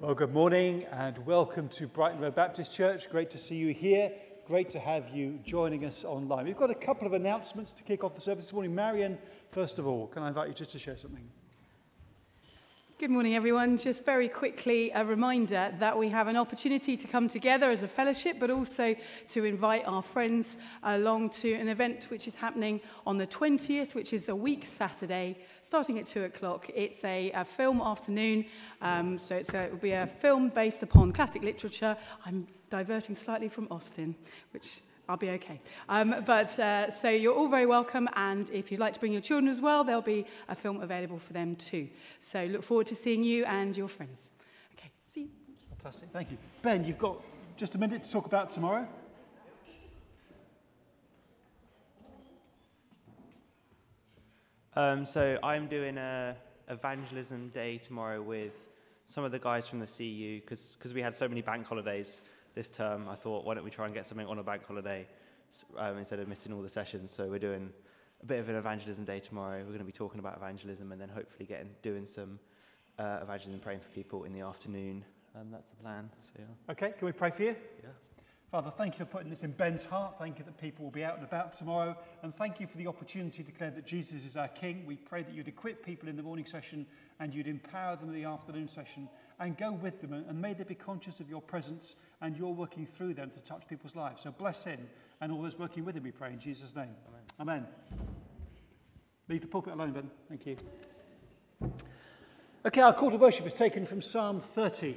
Well, good morning and welcome to Brighton Road Baptist Church. Great to see you here. Great to have you joining us online. We've got a couple of announcements to kick off the service this morning. Marion, first of all, can I invite you just to share something? Good morning, everyone. Just very quickly, a reminder that we have an opportunity to come together as a fellowship, but also to invite our friends along to an event which is happening on the 20th, which is a week Saturday, starting at two o'clock. It's a, a film afternoon, um, so a, it will be a film based upon classic literature. I'm diverting slightly from Austen, which I'll be okay. Um, but uh, so you're all very welcome, and if you'd like to bring your children as well, there'll be a film available for them too. So look forward to seeing you and your friends. Okay, see you. Fantastic, thank you. Ben, you've got just a minute to talk about tomorrow. Um, so I'm doing a evangelism day tomorrow with some of the guys from the CU because we had so many bank holidays this term, I thought, why don't we try and get something on a bank holiday um, instead of missing all the sessions? So we're doing a bit of an evangelism day tomorrow. We're going to be talking about evangelism and then hopefully getting doing some uh, evangelism, praying for people in the afternoon. Um, that's the plan. So yeah. Okay, can we pray for you? Yeah. Father, thank you for putting this in Ben's heart. Thank you that people will be out and about tomorrow. And thank you for the opportunity to declare that Jesus is our King. We pray that you'd equip people in the morning session and you'd empower them in the afternoon session and go with them. And may they be conscious of your presence and you're working through them to touch people's lives. So bless him and all those working with him, we pray in Jesus' name. Amen. Amen. Leave the pulpit alone, Ben. Thank you. Okay, our call to worship is taken from Psalm 30.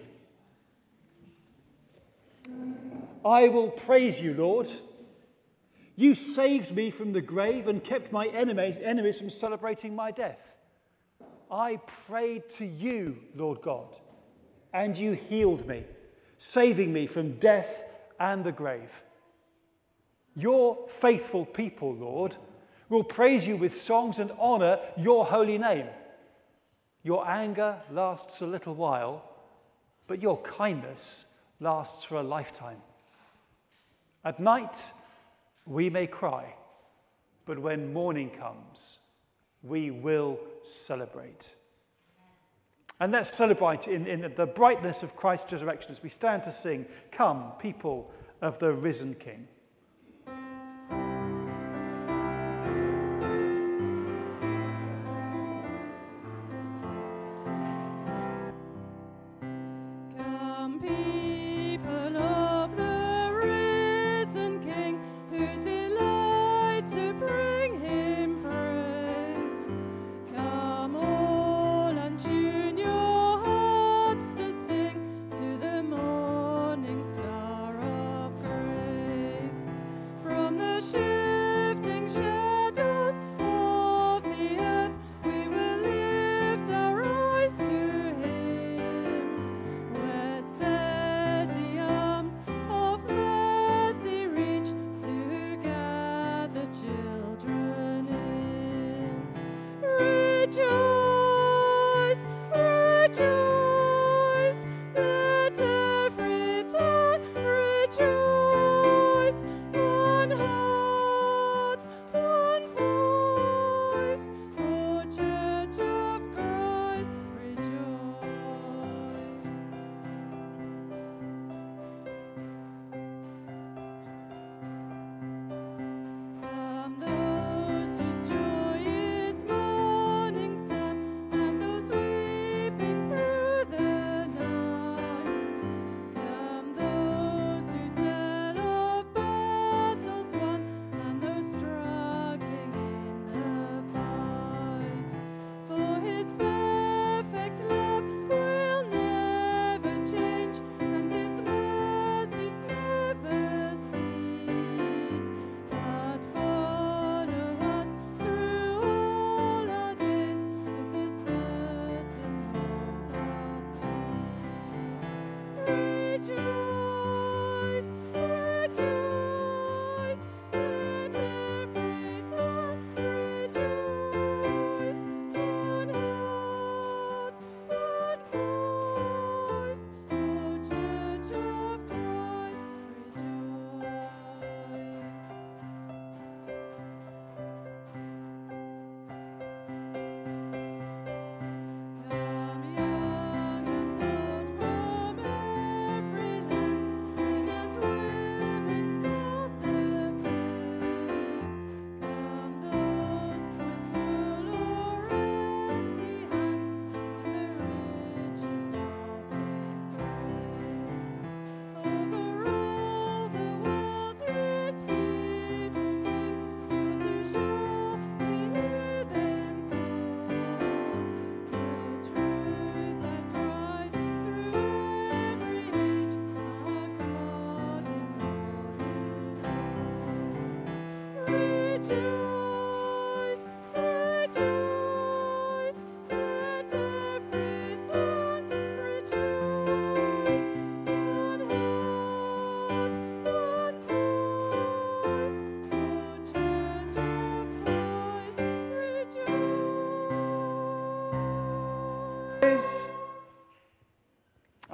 I will praise you, Lord. You saved me from the grave and kept my enemies, enemies from celebrating my death. I prayed to you, Lord God, and you healed me, saving me from death and the grave. Your faithful people, Lord, will praise you with songs and honour your holy name. Your anger lasts a little while, but your kindness lasts for a lifetime. At night, we may cry, but when morning comes, we will celebrate. And let's celebrate in, in, the brightness of Christ's resurrection as we stand to sing, Come, people of the risen King.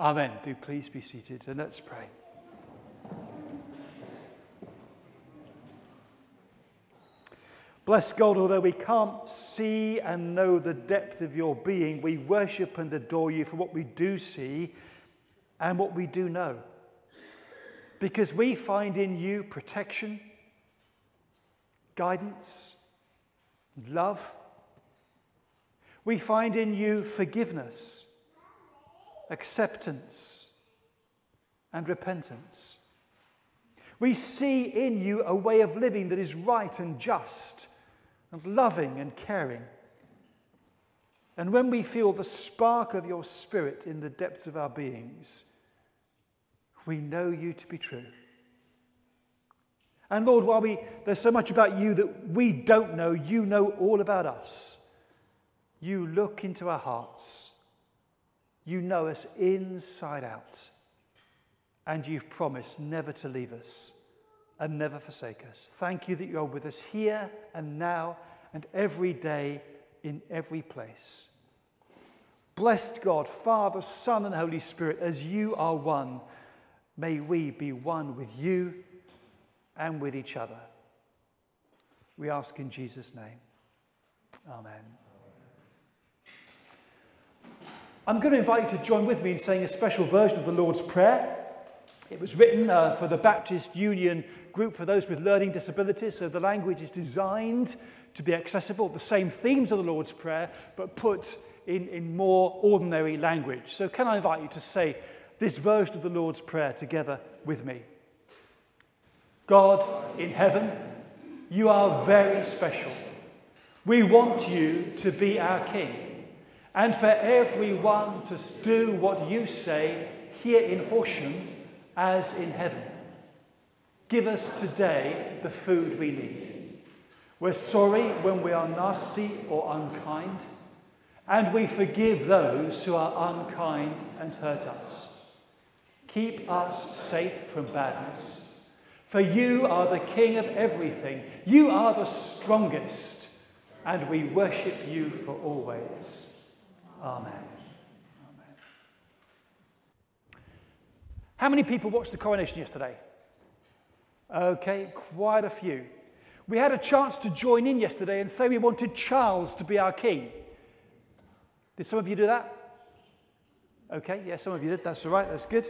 Amen. Do please be seated and let's pray. Bless God, although we can't see and know the depth of your being, we worship and adore you for what we do see and what we do know. Because we find in you protection, guidance, love. We find in you forgiveness, acceptance, and repentance. We see in you a way of living that is right and just and loving and caring. And when we feel the spark of your spirit in the depths of our beings, we know you to be true. And Lord, while we, there's so much about you that we don't know, you know all about us. You look into our hearts. You know us inside out. And you've promised never to leave us and never forsake us. Thank you that you're with us here and now and every day in every place. Blessed God, Father, Son, and Holy Spirit, as you are one, may we be one with you and with each other. We ask in Jesus' name. Amen. I'm going to invite you to join with me in saying a special version of the Lord's Prayer. It was written uh, for the Baptist Union group for those with learning disabilities, so the language is designed to be accessible, the same themes of the Lord's Prayer, but put in, in more ordinary language. So, can I invite you to say this version of the Lord's Prayer together with me? God in heaven, you are very special. We want you to be our King, and for everyone to do what you say here in Horsham as in heaven. Give us today the food we need. We're sorry when we are nasty or unkind, and we forgive those who are unkind and hurt us. Keep us safe from badness. For you are the King of everything. You are the strongest, and we worship you for always. Amen. How many people watched the coronation yesterday? Okay, quite a few. We had a chance to join in yesterday and say we wanted Charles to be our king. Did some of you do that? Okay, yeah, some of you did. That's all right, that's good.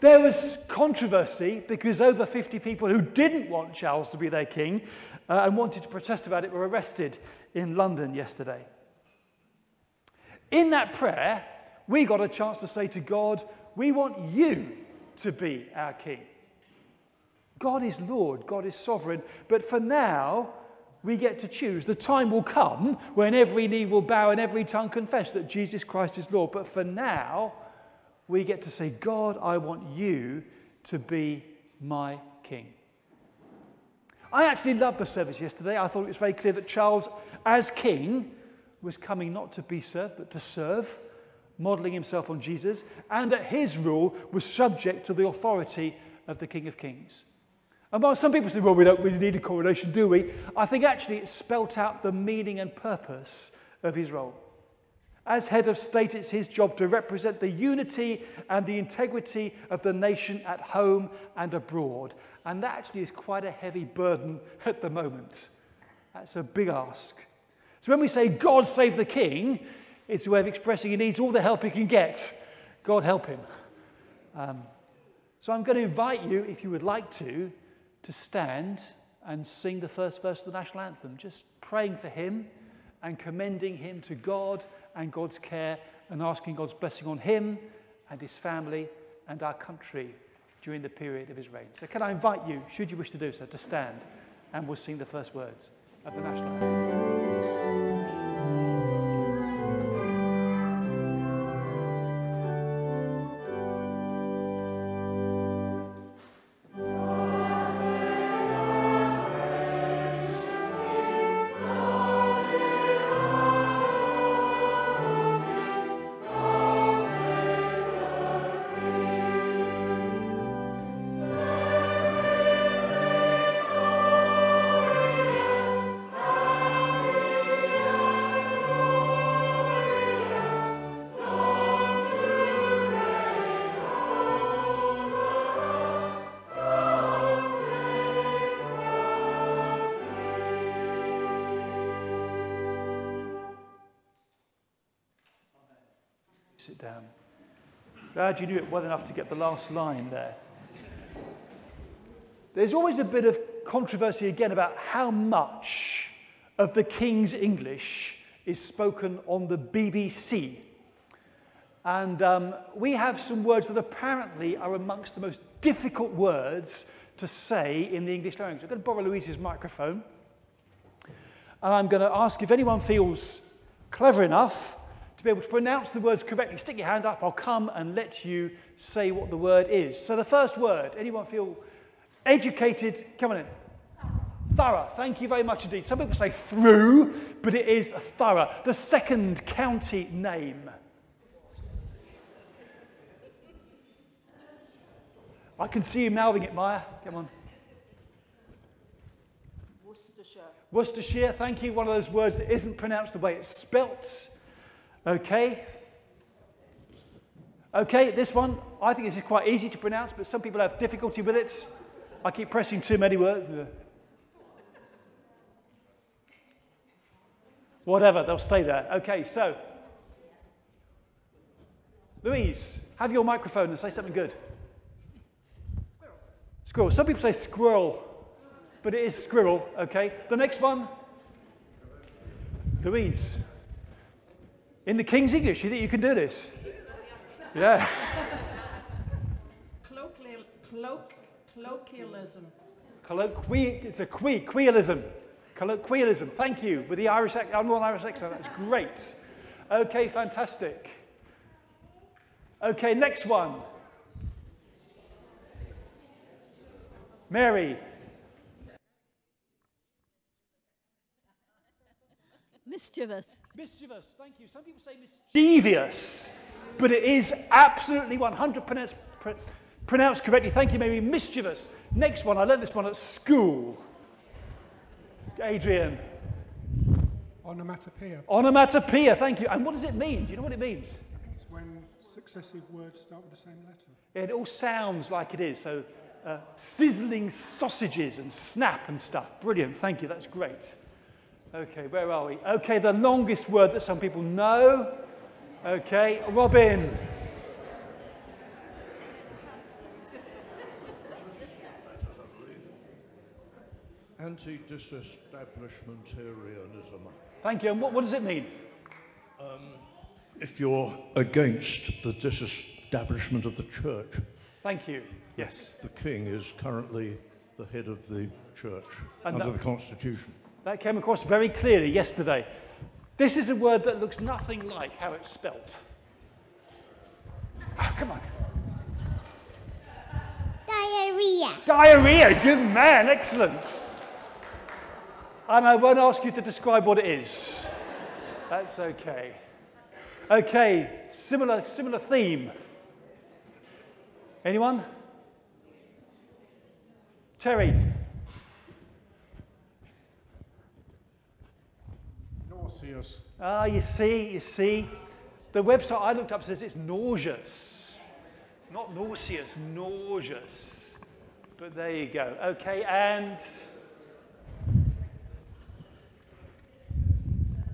There was controversy because over 50 people who didn't want Charles to be their king uh, and wanted to protest about it were arrested in London yesterday. In that prayer, we got a chance to say to God, we want you to be our king. God is Lord, God is sovereign, but for now, we get to choose. The time will come when every knee will bow and every tongue confess that Jesus Christ is Lord. But for now, we get to say, God, I want you to be my king. I actually loved the service yesterday. I thought it was very clear that Charles, as king, was coming not to be served, but to serve modeling himself on Jesus, and that his rule was subject to the authority of the King of Kings. And while some people say, well, we don't really need a coronation, do we? I think actually it spelt out the meaning and purpose of his role. As head of state, it's his job to represent the unity and the integrity of the nation at home and abroad. And that actually is quite a heavy burden at the moment. That's a big ask. So when we say God save the king, it's a way of expressing he needs all the help he can get. God help him. Um, so I'm going to invite you, if you would like to, to stand and sing the first verse of the national anthem, just praying for him and commending him to God and God's care and asking God's blessing on him and his family and our country during the period of his reign. So, can I invite you, should you wish to do so, to stand and we'll sing the first words of the national anthem. Glad you knew it well enough to get the last line there. There's always a bit of controversy again about how much of the King's English is spoken on the BBC. And um, we have some words that apparently are amongst the most difficult words to say in the English language. I'm going to borrow Louise's microphone. And I'm going to ask if anyone feels clever enough to be able to pronounce the words correctly. Stick your hand up, I'll come and let you say what the word is. So, the first word, anyone feel educated? Come on in. Thorough. Thank you very much indeed. Some people say through, but it is thorough. The second county name. I can see you mouthing it, Maya. Come on. Worcestershire. Worcestershire, thank you. One of those words that isn't pronounced the way it's spelt. Okay. Okay, this one, I think this is quite easy to pronounce, but some people have difficulty with it. I keep pressing too many words. Whatever, they'll stay there. Okay, so. Louise, have your microphone and say something good. Squirrel. Squirrel. Some people say squirrel, but it is squirrel, okay? The next one. Louise. In the King's English, you think you can do this? Yeah. Colloquial, colloq, colloquialism. Colloqui- it's a que- quealism. Colloquialism. Thank you. With the Irish, ac- Northern Irish accent, that's great. Okay, fantastic. Okay, next one. Mary. Mischievous. Mischievous. Thank you. Some people say mischievous, but it is absolutely 100 pronounced, pronounced correctly. Thank you, Mary. Mischievous. Next one. I learned this one at school. Adrian. Onomatopoeia. Onomatopoeia. Thank you. And what does it mean? Do you know what it means? It's when successive words start with the same letter. It all sounds like it is. So, uh, sizzling sausages and snap and stuff. Brilliant. Thank you. That's great. Okay, where are we? Okay, the longest word that some people know. Okay, Robin. Anti-disestablishmentarianism. Thank you. And what, what does it mean? Um, if you're against the disestablishment of the church, Thank you. Yes. the king is currently the head of the church And under that- the constitution. That came across very clearly yesterday. This is a word that looks nothing like how it's spelt. Ah, come on. Diarrhea. Diarrhea. Good man. Excellent. And I won't ask you to describe what it is. That's okay. Okay. Similar, similar theme. Anyone? Terry. Nauseous. Ah, you see, you see. The website I looked up says it's nauseous. Not nauseous, nauseous. But there you go. Okay, and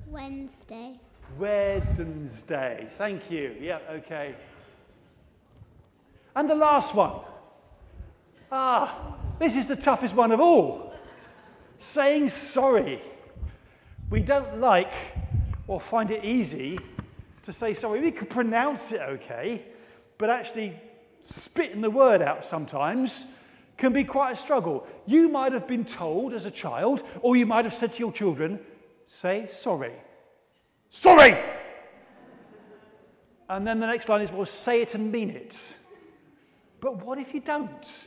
Wednesday. Wednesday. Thank you. Yeah, okay. And the last one. Ah, this is the toughest one of all. Saying sorry. We don't like or find it easy to say sorry. We could pronounce it okay, but actually spitting the word out sometimes can be quite a struggle. You might have been told as a child, or you might have said to your children, say sorry. Sorry! And then the next line is, well, say it and mean it. But what if you don't?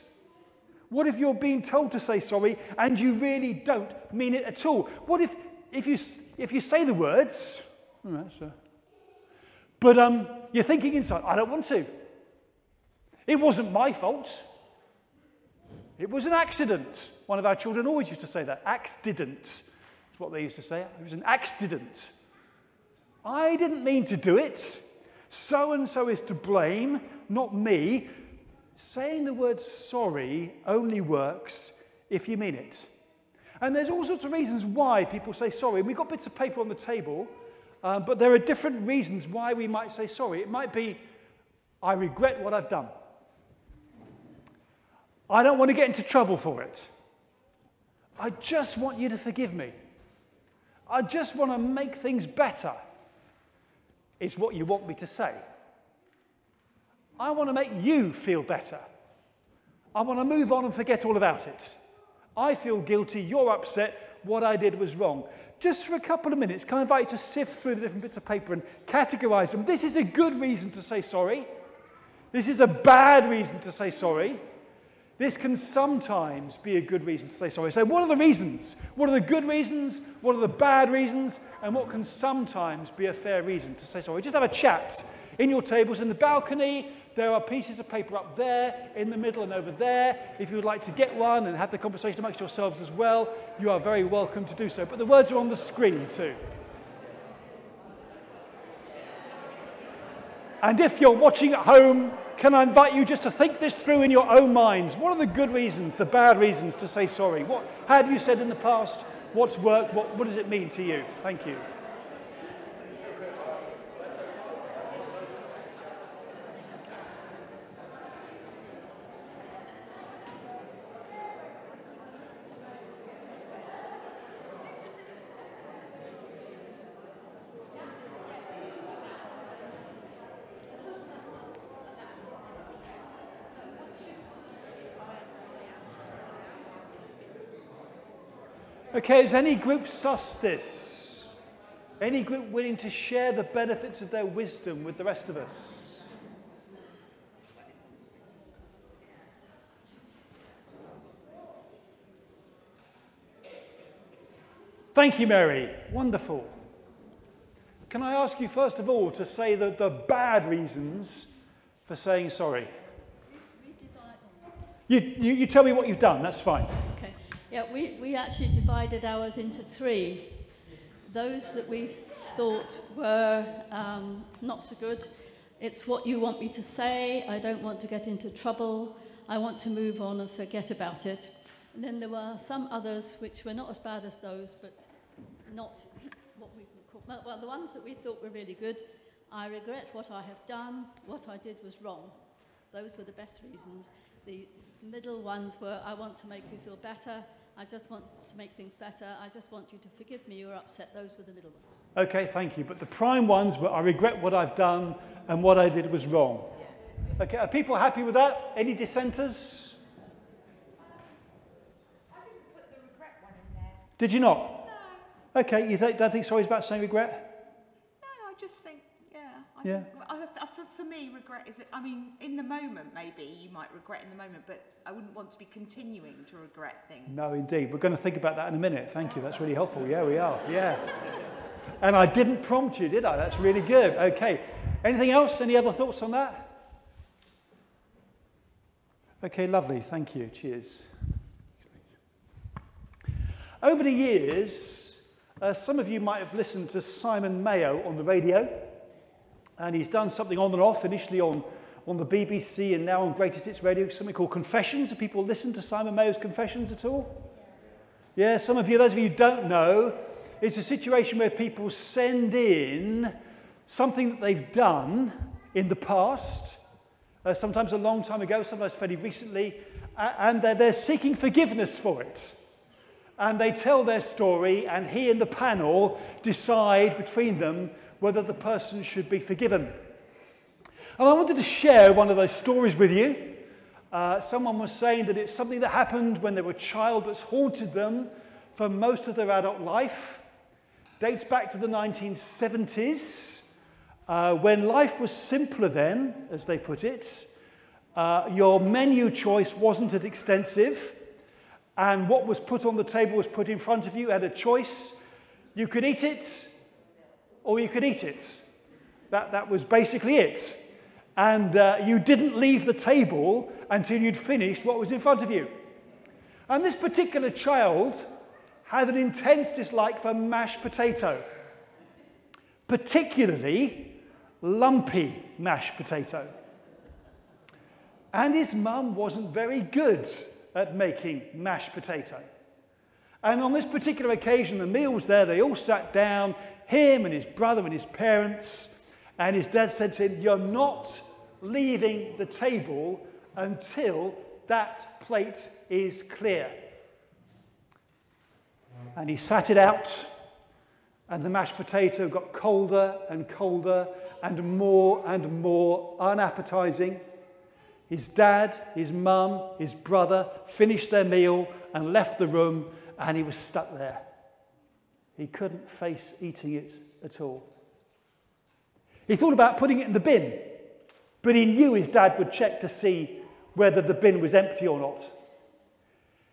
What if you're being told to say sorry and you really don't mean it at all? What if, if, you, if you say the words, right, so, but um, you're thinking inside, I don't want to. It wasn't my fault. It was an accident. One of our children always used to say that. Accident is what they used to say. It was an accident. I didn't mean to do it. So and so is to blame, not me. Saying the word sorry only works if you mean it. And there's all sorts of reasons why people say sorry. We've got bits of paper on the table. Um, but there are different reasons why we might say sorry. It might be, I regret what I've done. I don't want to get into trouble for it. I just want you to forgive me. I just want to make things better. It's what you want me to say. I want to make you feel better. I want to move on and forget all about it. I feel guilty, you're upset, what I did was wrong. Just for a couple of minutes, can I invite you to sift through the different bits of paper and categorize them? This is a good reason to say sorry. This is a bad reason to say sorry. This can sometimes be a good reason to say sorry. So, what are the reasons? What are the good reasons? What are the bad reasons? And what can sometimes be a fair reason to say sorry? Just have a chat in your tables in the balcony. There are pieces of paper up there, in the middle, and over there. If you would like to get one and have the conversation amongst yourselves as well, you are very welcome to do so. But the words are on the screen too. And if you're watching at home, can I invite you just to think this through in your own minds? What are the good reasons, the bad reasons to say sorry? What have you said in the past? What's worked? What, what does it mean to you? Thank you. Okay, has any group sussed this? Any group willing to share the benefits of their wisdom with the rest of us? Thank you, Mary. Wonderful. Can I ask you, first of all, to say the, the bad reasons for saying sorry? You, you, you tell me what you've done, that's fine. Okay. Yeah, we, we actually divided ours into three. Those that we thought were um, not so good. It's what you want me to say. I don't want to get into trouble. I want to move on and forget about it. And then there were some others which were not as bad as those, but not what we would call. Well, the ones that we thought were really good. I regret what I have done. What I did was wrong. Those were the best reasons. The middle ones were I want to make you feel better. I just want to make things better. I just want you to forgive me. You're upset. Those were the middle ones. Okay, thank you. But the prime ones were I regret what I've done and what I did was wrong. Okay, are people happy with that? Any dissenters? I didn't put the regret one in there. Did you not? No, Okay, you th- don't think sorry's about saying regret? no, I just think, yeah. I Yeah. Think, I, I, for, me, regret is, I mean, in the moment, maybe you might regret in the moment, but I wouldn't want to be continuing to regret things. No, indeed. We're going to think about that in a minute. Thank you. That's really helpful. Yeah, we are. Yeah. And I didn't prompt you, did I? That's really good. Okay. Anything else? Any other thoughts on that? Okay, lovely. Thank you. Cheers. Over the years, uh, some of you might have listened to Simon Mayo on the radio, and he's done something on and off, initially on, on the BBC and now on Greatest Hits Radio, something called Confessions. Have people listened to Simon Mayo's Confessions at all? Yeah, some of you, those of you who don't know, it's a situation where people send in something that they've done in the past, uh, sometimes a long time ago, sometimes fairly recently, and they're, they're seeking forgiveness for it. And they tell their story, and he and the panel decide between them whether the person should be forgiven. And I wanted to share one of those stories with you. Uh, someone was saying that it's something that happened when they were a child that's haunted them for most of their adult life. Dates back to the 1970s, uh, when life was simpler then, as they put it. Uh, your menu choice wasn't as extensive, and what was put on the table was put in front of you. You had a choice. You could eat it, or you could eat it. That, that was basically it. And uh, you didn't leave the table until you'd finished what was in front of you. And this particular child had an intense dislike for mashed potato, particularly lumpy mashed potato. And his mum wasn't very good at making mashed potato. And on this particular occasion, the meal was there. They all sat down, him and his brother and his parents. And his dad said to him, You're not leaving the table until that plate is clear. And he sat it out, and the mashed potato got colder and colder and more and more unappetizing. His dad, his mum, his brother finished their meal and left the room, and he was stuck there. He couldn't face eating it at all. He thought about putting it in the bin, but he knew his dad would check to see whether the bin was empty or not.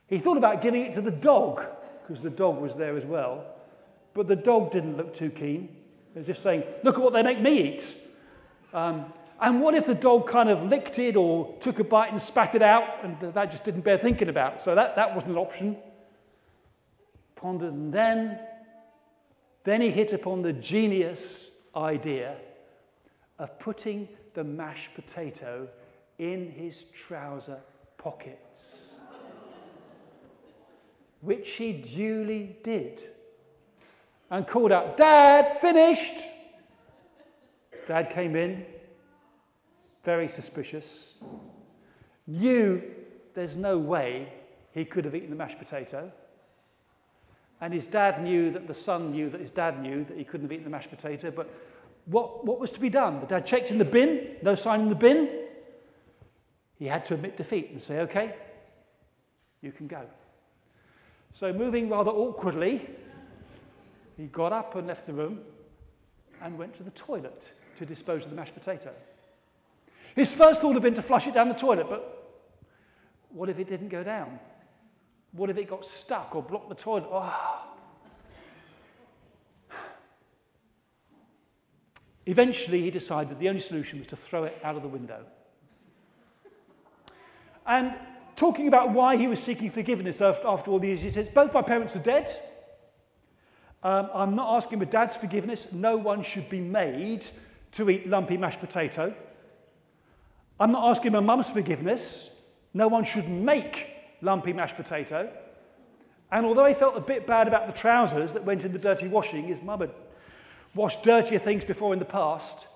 He thought about giving it to the dog, because the dog was there as well, but the dog didn't look too keen, as if saying, Look at what they make me eat. Um, and what if the dog kind of licked it or took a bite and spat it out, and that just didn't bear thinking about? So that, that wasn't an option. Pondered, and then, then he hit upon the genius idea of putting the mashed potato in his trouser pockets, which he duly did, and called out, Dad, finished! His dad came in, very suspicious, knew there's no way he could have eaten the mashed potato. And his dad knew that the son knew that his dad knew that he couldn't have eaten the mashed potato, but what, what was to be done? The dad checked in the bin, no sign in the bin. He had to admit defeat and say, okay, you can go. So, moving rather awkwardly, he got up and left the room and went to the toilet to dispose of the mashed potato. His first thought had been to flush it down the toilet, but what if it didn't go down? What if it got stuck or blocked the toilet? Oh. Eventually, he decided the only solution was to throw it out of the window. And talking about why he was seeking forgiveness after, after all these years, he says, Both my parents are dead. Um, I'm not asking for dad's forgiveness. No one should be made to eat lumpy mashed potato. I'm not asking my mum's forgiveness. No one should make lumpy mashed potato. And although he felt a bit bad about the trousers that went in the dirty washing, his mum had washed dirtier things before in the past.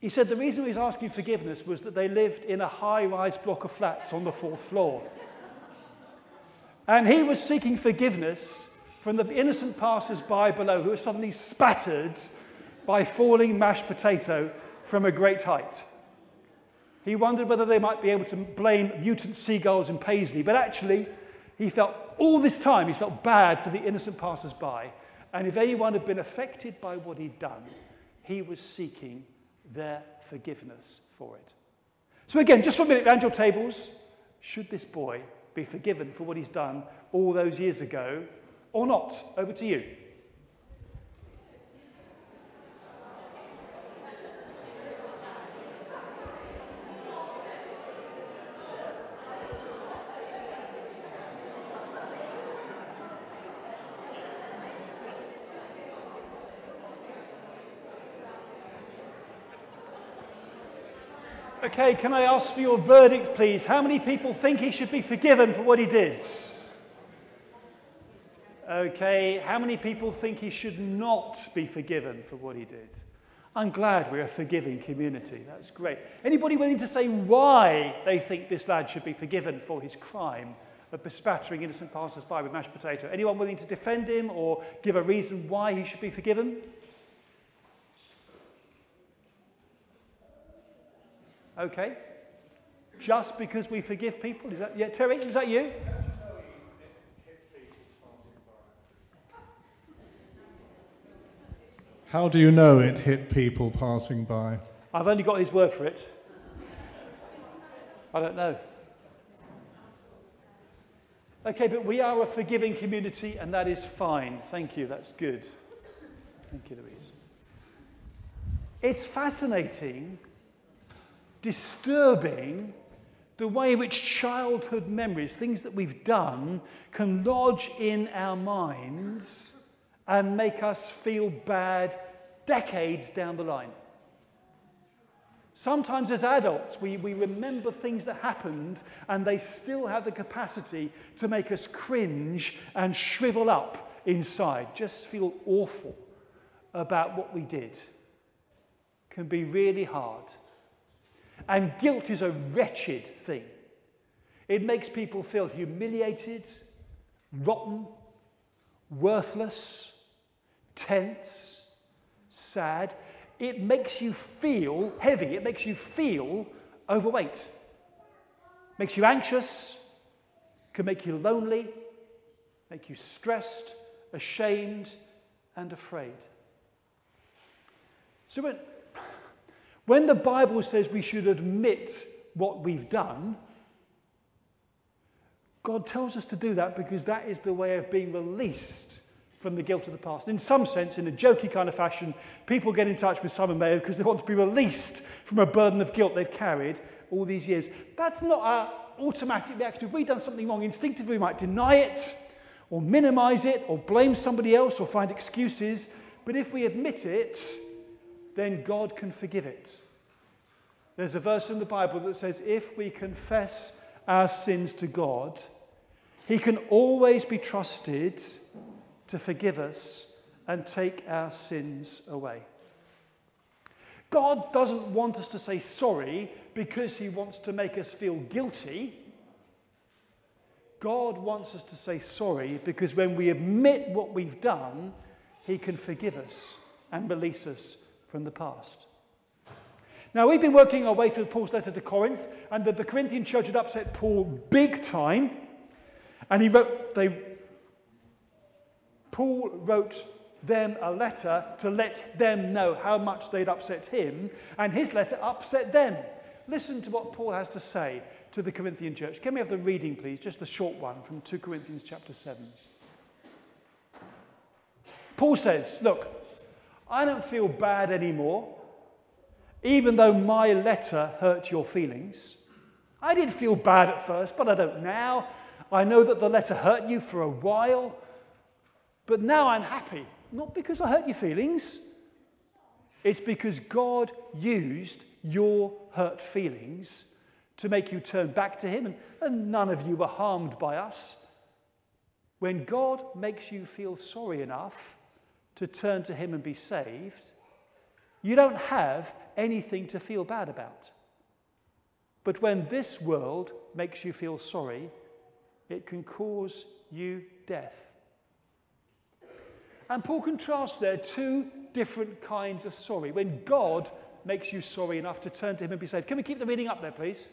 He said the reason he was asking forgiveness was that they lived in a high rise block of flats on the fourth floor. And he was seeking forgiveness from the innocent passers by below who were suddenly spattered by falling mashed potato from a great height. He wondered whether they might be able to blame mutant seagulls in Paisley, but actually, he felt all this time he felt bad for the innocent passers by. And if anyone had been affected by what he'd done, he was seeking their forgiveness for it. So, again, just for a minute, round your tables, should this boy be forgiven for what he's done all those years ago or not? Over to you. Okay, can I ask for your verdict, please? How many people think he should be forgiven for what he did? Okay, how many people think he should not be forgiven for what he did? I'm glad we're a forgiving community. That's great. Anybody willing to say why they think this lad should be forgiven for his crime of bespattering innocent passers-by with mashed potato? Anyone willing to defend him or give a reason why he should be forgiven? Okay. Just because we forgive people? Is that, yeah, Terry, is that you? How do you know it hit people passing by? I've only got his word for it. I don't know. Okay, but we are a forgiving community, and that is fine. Thank you, that's good. Thank you, Louise. It's fascinating disturbing the way which childhood memories, things that we've done, can lodge in our minds and make us feel bad decades down the line. Sometimes, as adults, we, we remember things that happened and they still have the capacity to make us cringe and shrivel up inside, just feel awful about what we did. Can be really hard. And guilt is a wretched thing. It makes people feel humiliated, rotten, worthless, tense, sad. It makes you feel heavy. It makes you feel overweight. Makes you anxious. Can make you lonely. Make you stressed, ashamed, and afraid. So when, when the Bible says we should admit what we've done, God tells us to do that because that is the way of being released from the guilt of the past. In some sense, in a jokey kind of fashion, people get in touch with Simon Mayo because they want to be released from a burden of guilt they've carried all these years. That's not our automatic reaction. If we've done something wrong, instinctively we might deny it, or minimize it, or blame somebody else, or find excuses. But if we admit it, then God can forgive it. There's a verse in the Bible that says, if we confess our sins to God, He can always be trusted to forgive us and take our sins away. God doesn't want us to say sorry because he wants to make us feel guilty. God wants us to say sorry because when we admit what we've done, he can forgive us and release us from the past. Now, we've been working our way through Paul's letter to Corinth, and the, the Corinthian church had upset Paul big time. And he wrote, they Paul wrote them a letter to let them know how much they'd upset him, and his letter upset them. Listen to what Paul has to say to the Corinthian church. Can we have the reading, please? Just a short one from 2 Corinthians chapter 7. Paul says, Look, I don't feel bad anymore, even though my letter hurt your feelings. I did feel bad at first, but I don't now. I know that the letter hurt you for a while. But now I'm happy, not because I hurt your feelings. It's because God used your hurt feelings to make you turn back to Him, and, and none of you were harmed by us. When God makes you feel sorry enough to turn to Him and be saved, you don't have anything to feel bad about. But when this world makes you feel sorry, it can cause you death. And Paul contrasts there two different kinds of sorry. When God makes you sorry enough to turn to Him and be saved. Can we keep the reading up there, please?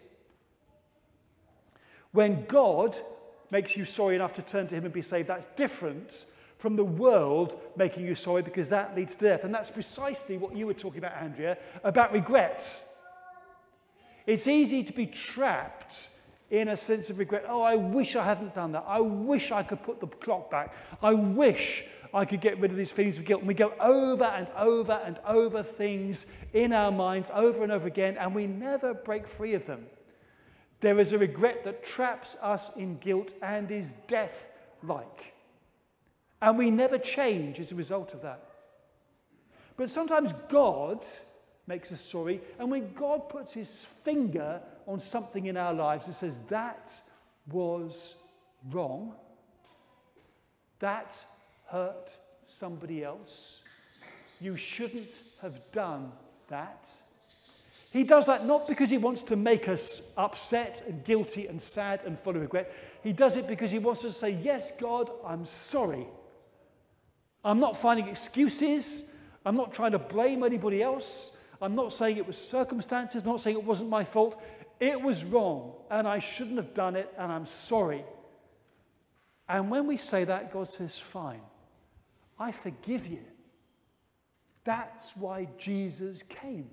When God makes you sorry enough to turn to Him and be saved, that's different from the world making you sorry because that leads to death. And that's precisely what you were talking about, Andrea, about regret. It's easy to be trapped in a sense of regret. Oh, I wish I hadn't done that. I wish I could put the clock back. I wish I could get rid of these feelings of guilt. And we go over and over and over things in our minds over and over again, and we never break free of them. There is a regret that traps us in guilt and is death like. And we never change as a result of that. But sometimes God makes us sorry, and when God puts his finger on something in our lives and says, That was wrong, that hurt somebody else. You shouldn't have done that. He does that not because he wants to make us upset and guilty and sad and full of regret. He does it because he wants us to say, Yes, God, I'm sorry. I'm not finding excuses. I'm not trying to blame anybody else. I'm not saying it was circumstances. I'm not saying it wasn't my fault. It was wrong, and I shouldn't have done it, and I'm sorry. And when we say that, God says, Fine. I forgive you. That's why Jesus came.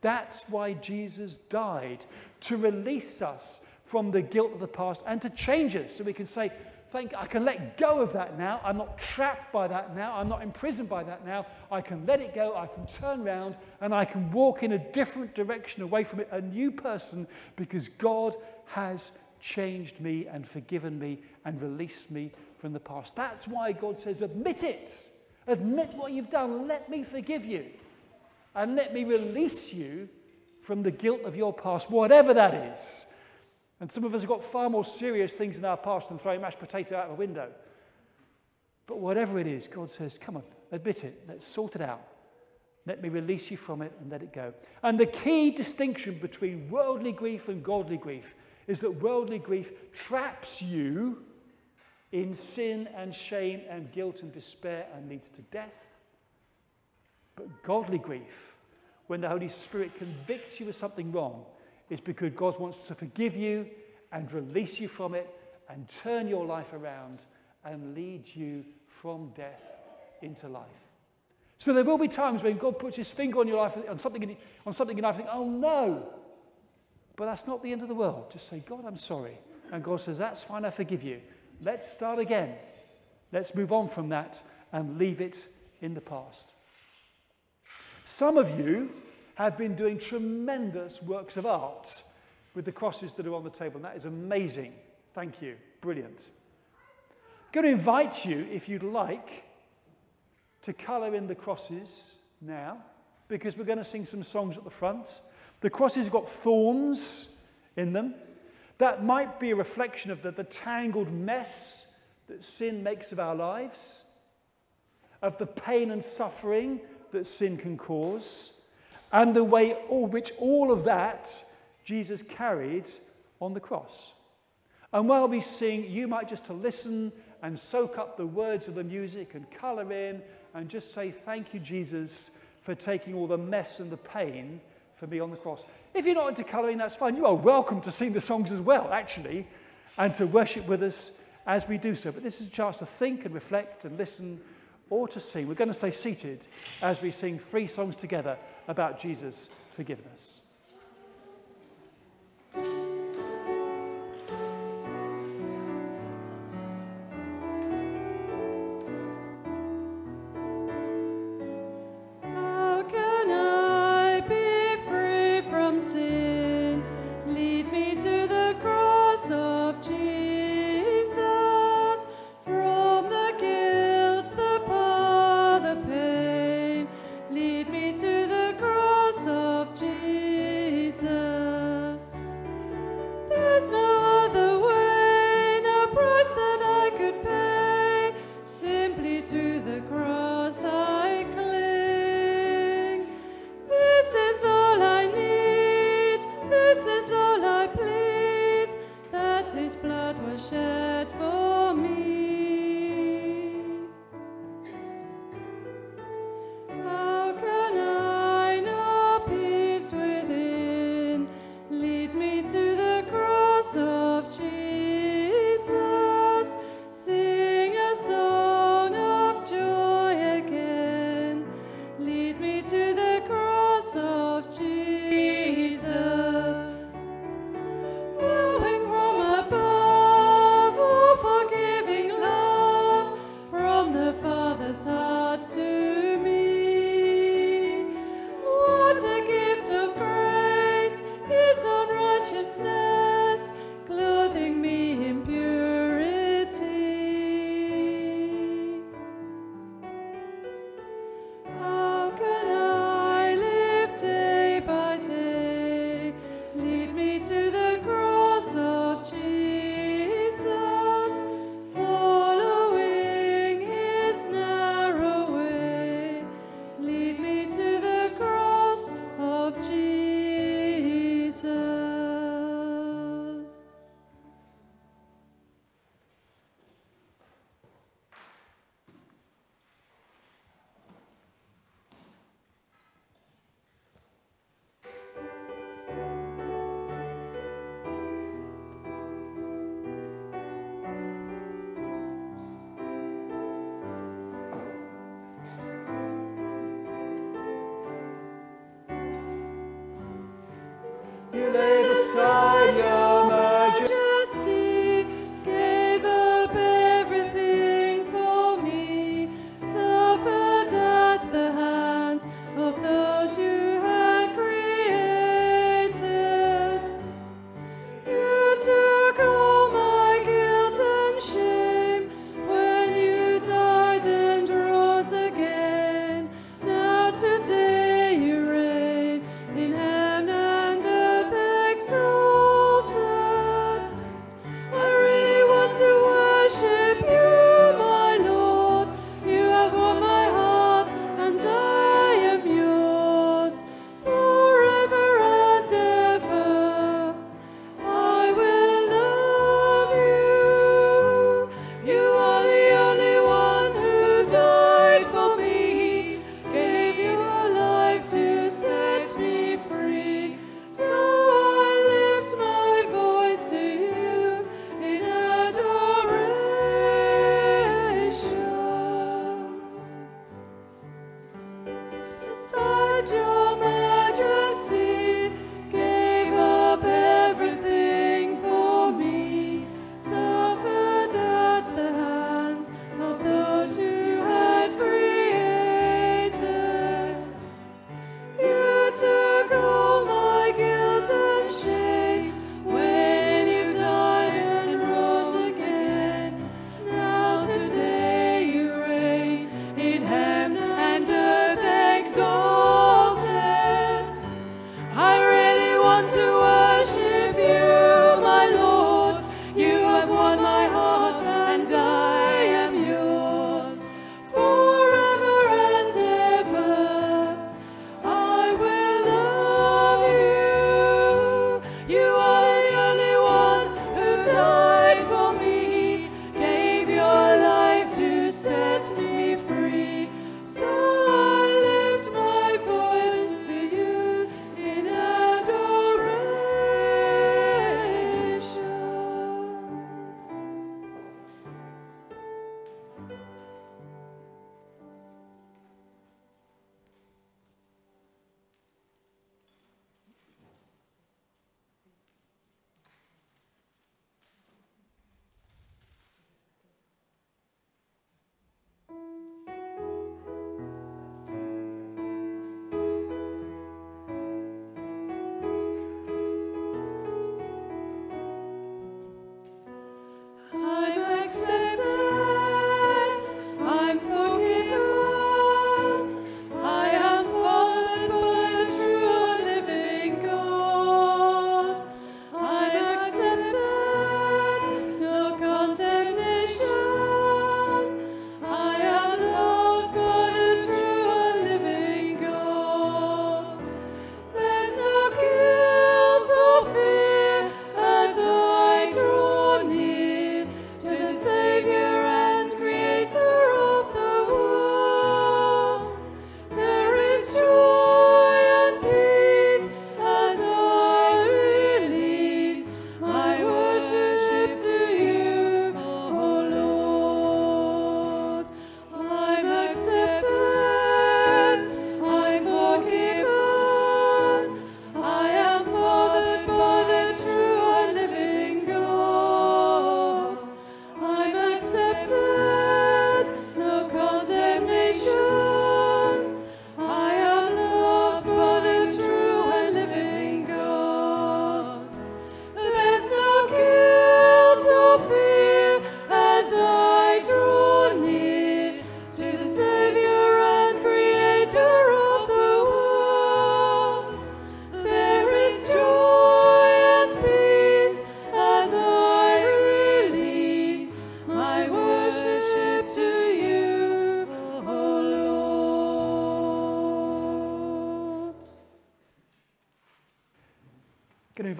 That's why Jesus died, to release us from the guilt of the past and to change us so we can say, Thank I can let go of that now. I'm not trapped by that now. I'm not imprisoned by that now. I can let it go. I can turn around and I can walk in a different direction away from it, a new person, because God has changed me and forgiven me and released me from the past. That's why God says, admit it. Admit what you've done. Let me forgive you. And let me release you from the guilt of your past, whatever that is. And some of us have got far more serious things in our past than throwing mashed potato out of a window. But whatever it is, God says, come on, admit it, let's sort it out. Let me release you from it and let it go. And the key distinction between worldly grief and godly grief is that worldly grief traps you in sin and shame and guilt and despair and leads to death. But godly grief, when the Holy Spirit convicts you of something wrong, is because God wants to forgive you and release you from it and turn your life around and lead you from death into life. So there will be times when God puts his finger on your life, on something in, on something in life, and think, oh no. But that's not the end of the world. Just say, God, I'm sorry. And God says, that's fine, I forgive you. Let's start again. Let's move on from that and leave it in the past. Some of you have been doing tremendous works of art with the crosses that are on the table. And that is amazing. Thank you. Brilliant. I'm going to invite you, if you'd like, to colour in the crosses now, because we're going to sing some songs at the front. The crosses have got thorns in them. That might be a reflection of the, the tangled mess that sin makes of our lives, of the pain and suffering that sin can cause, and the way all, which all of that Jesus carried on the cross. And while we sing, you might just to listen and soak up the words of the music and colour in and just say, Thank you, Jesus, for taking all the mess and the pain for me on the cross. If you're not into colouring, that's fine. You are welcome to sing the songs as well, actually, and to worship with us as we do so. But this is a chance to think and reflect and listen or to sing. We're going to stay seated as we sing three songs together about Jesus' forgiveness.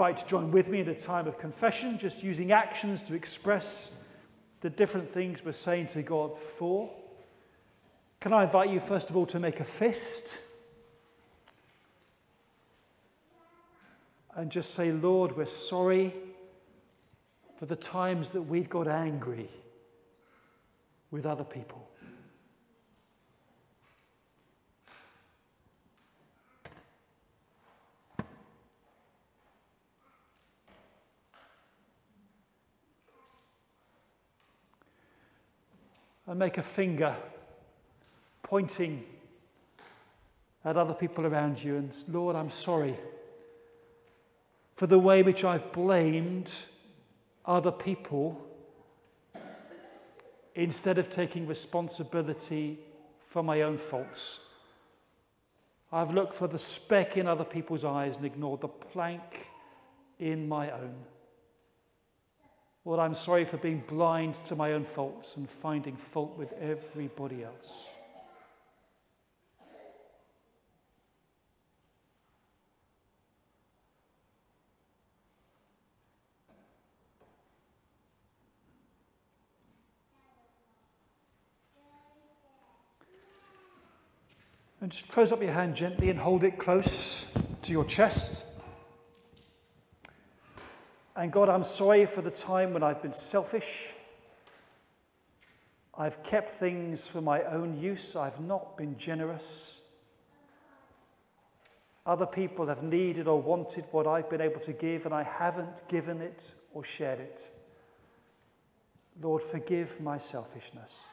Invite to join with me in a time of confession, just using actions to express the different things we're saying to God for. Can I invite you, first of all, to make a fist? And just say, Lord, we're sorry for the times that we've got angry with other people. And make a finger pointing at other people around you and, Lord, I'm sorry for the way which I've blamed other people instead of taking responsibility for my own faults. I've looked for the speck in other people's eyes and ignored the plank in my own. Lord, I'm sorry for being blind to my own faults and finding fault with everybody else. And just close up your hand gently and hold it close to your chest. And God, I'm sorry for the time when I've been selfish. I've kept things for my own use. I've not been generous. Other people have needed or wanted what I've been able to give, and I haven't given it or shared it. Lord, forgive my selfishness.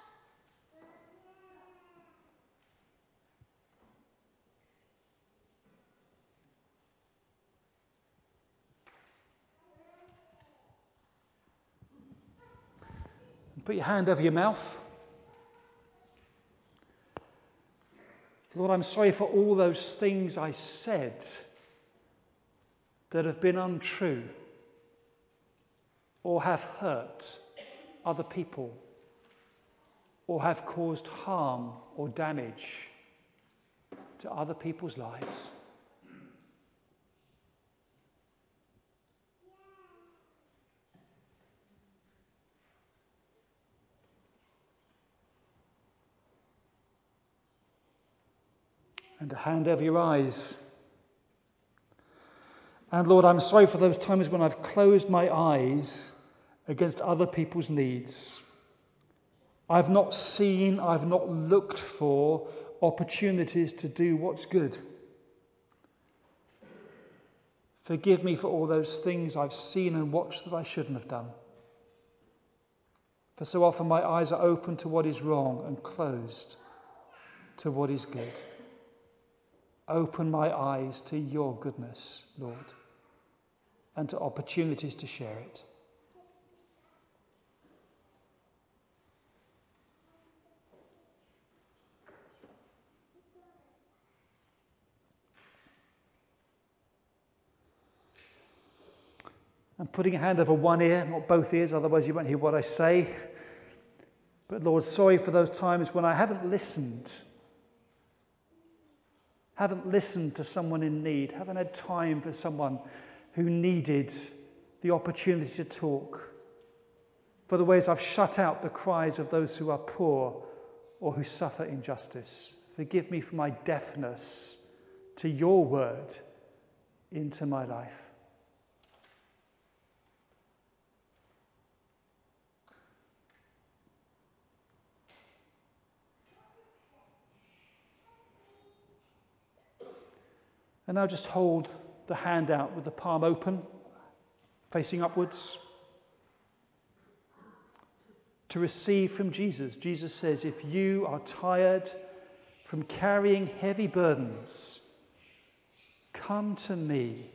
Put your hand over your mouth. Lord, I'm sorry for all those things I said that have been untrue or have hurt other people or have caused harm or damage to other people's lives. And a hand over your eyes. And Lord, I'm sorry for those times when I've closed my eyes against other people's needs. I've not seen, I've not looked for opportunities to do what's good. Forgive me for all those things I've seen and watched that I shouldn't have done. For so often my eyes are open to what is wrong and closed to what is good. Open my eyes to your goodness, Lord, and to opportunities to share it. I'm putting a hand over one ear, not both ears, otherwise you won't hear what I say. But Lord, sorry for those times when I haven't listened haven't listened to someone in need, haven't had time for someone who needed the opportunity to talk, for the ways I've shut out the cries of those who are poor or who suffer injustice. Forgive me for my deafness to your word into my life. And now just hold the hand out with the palm open, facing upwards. To receive from Jesus. Jesus says, If you are tired from carrying heavy burdens, come to me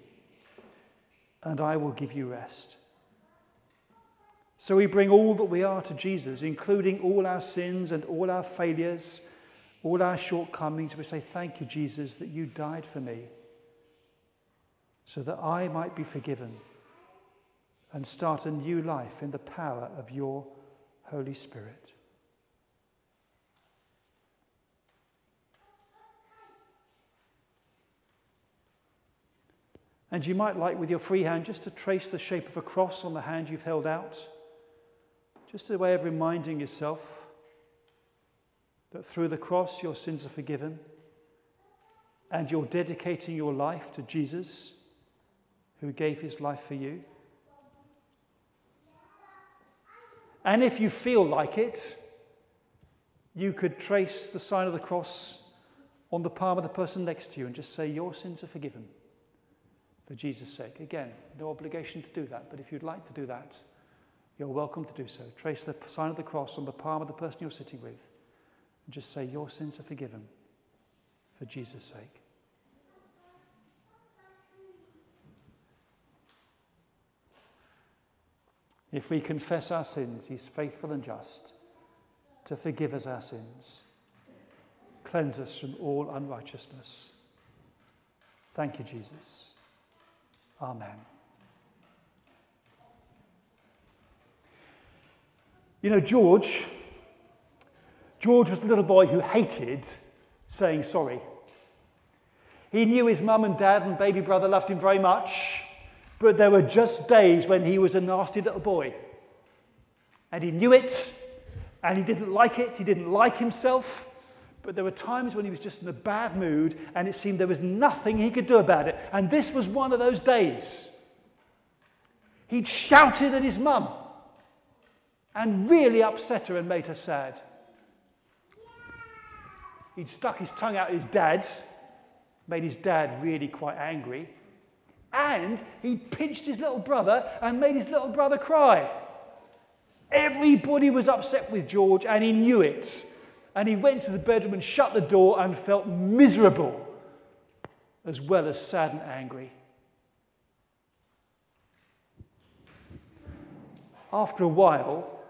and I will give you rest. So we bring all that we are to Jesus, including all our sins and all our failures, all our shortcomings. We say, Thank you, Jesus, that you died for me so that I might be forgiven and start a new life in the power of your Holy Spirit. And you might like with your free hand just to trace the shape of a cross on the hand you've held out. Just a way of reminding yourself that through the cross your sins are forgiven and you're dedicating your life to Jesus who gave his life for you. And if you feel like it, you could trace the sign of the cross on the palm of the person next to you and just say, Your sins are forgiven for Jesus' sake. Again, no obligation to do that, but if you'd like to do that, you're welcome to do so. Trace the sign of the cross on the palm of the person you're sitting with and just say, Your sins are forgiven for Jesus' sake. If we confess our sins, He's faithful and just to forgive us our sins, cleanse us from all unrighteousness. Thank you, Jesus. Amen. You know, George, George was the little boy who hated saying sorry. He knew his mum and dad and baby brother loved him very much, but there were just days when he was a nasty little boy. And he knew it, and he didn't like it, he didn't like himself. But there were times when he was just in a bad mood, and it seemed there was nothing he could do about it. And this was one of those days. He'd shouted at his mum and really upset her and made her sad. He'd stuck his tongue out at his dad, made his dad really quite angry. And he pinched his little brother and made his little brother cry. Everybody was upset with George, and he knew it. And he went to the bedroom and shut the door and felt miserable, as well as sad and angry. After a while,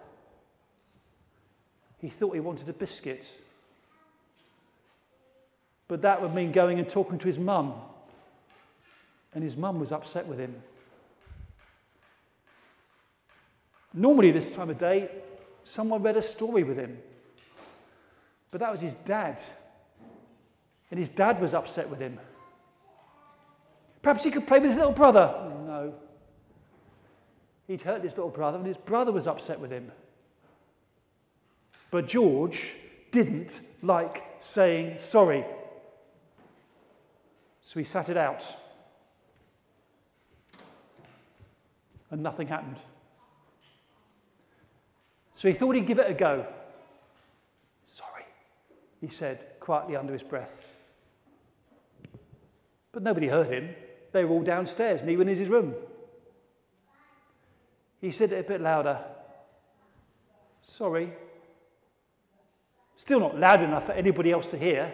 he thought he wanted a biscuit. But that would mean going and talking to his mum. And his mum was upset with him. Normally, this time of day, someone read a story with him. But that was his dad. And his dad was upset with him. Perhaps he could play with his little brother. No. He'd hurt his little brother, and his brother was upset with him. But George didn't like saying sorry. So he sat it out. And nothing happened. So he thought he'd give it a go. Sorry, he said quietly under his breath. But nobody heard him. They were all downstairs and he was in his room. He said it a bit louder. Sorry. Still not loud enough for anybody else to hear.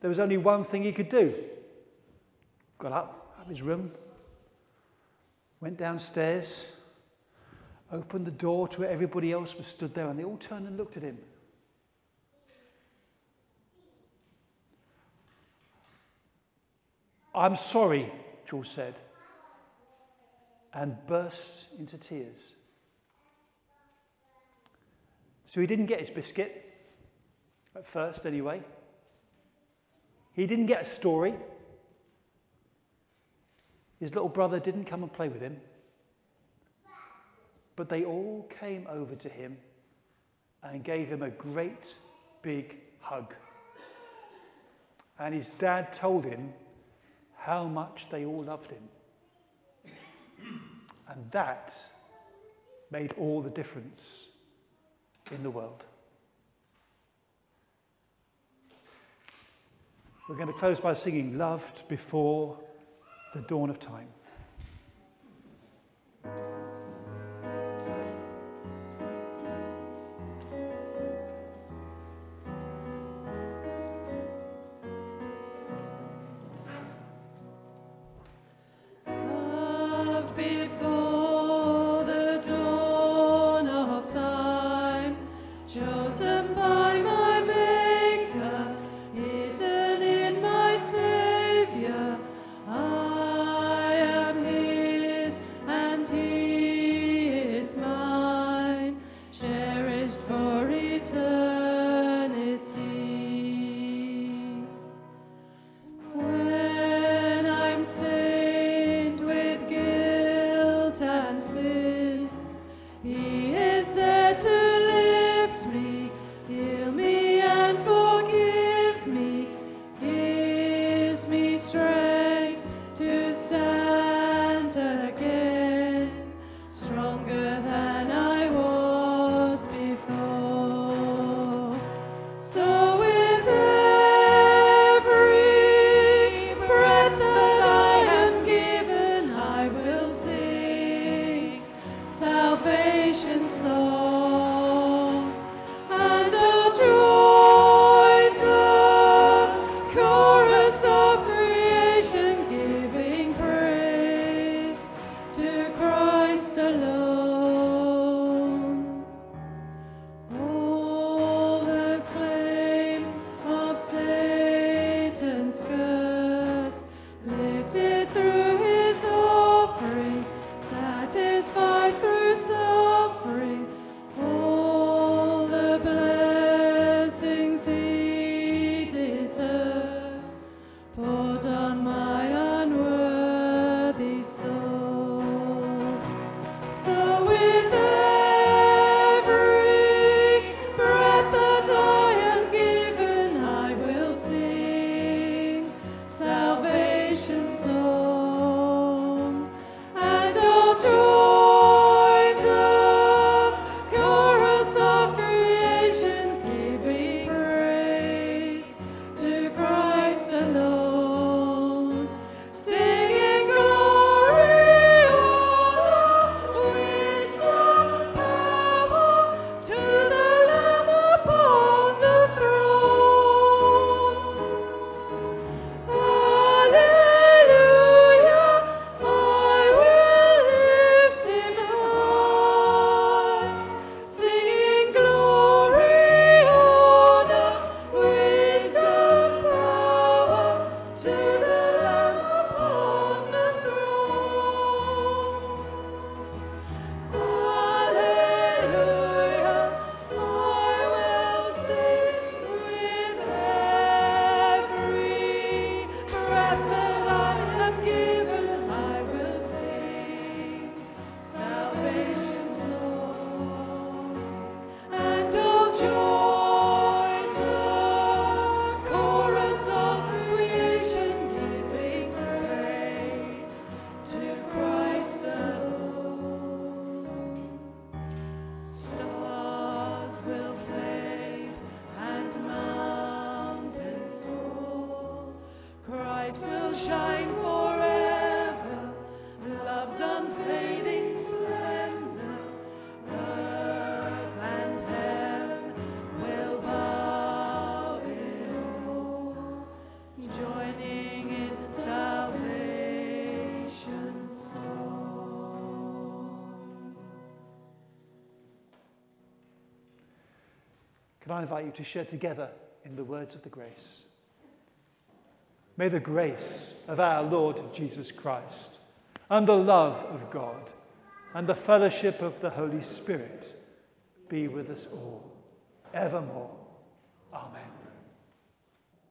There was only one thing he could do. Got up, out of his room, went downstairs, opened the door to where everybody else was stood there, and they all turned and looked at him. I'm sorry, George said, and burst into tears. So he didn't get his biscuit, at first anyway. He didn't get a story. His little brother didn't come and play with him. But they all came over to him and gave him a great big hug. And his dad told him how much they all loved him. And that made all the difference in the world. We're going to close by singing Loved Before the Dawn of Time. Invite you to share together in the words of the grace? May the grace of our Lord Jesus Christ and the love of God and the fellowship of the Holy Spirit be with us all evermore.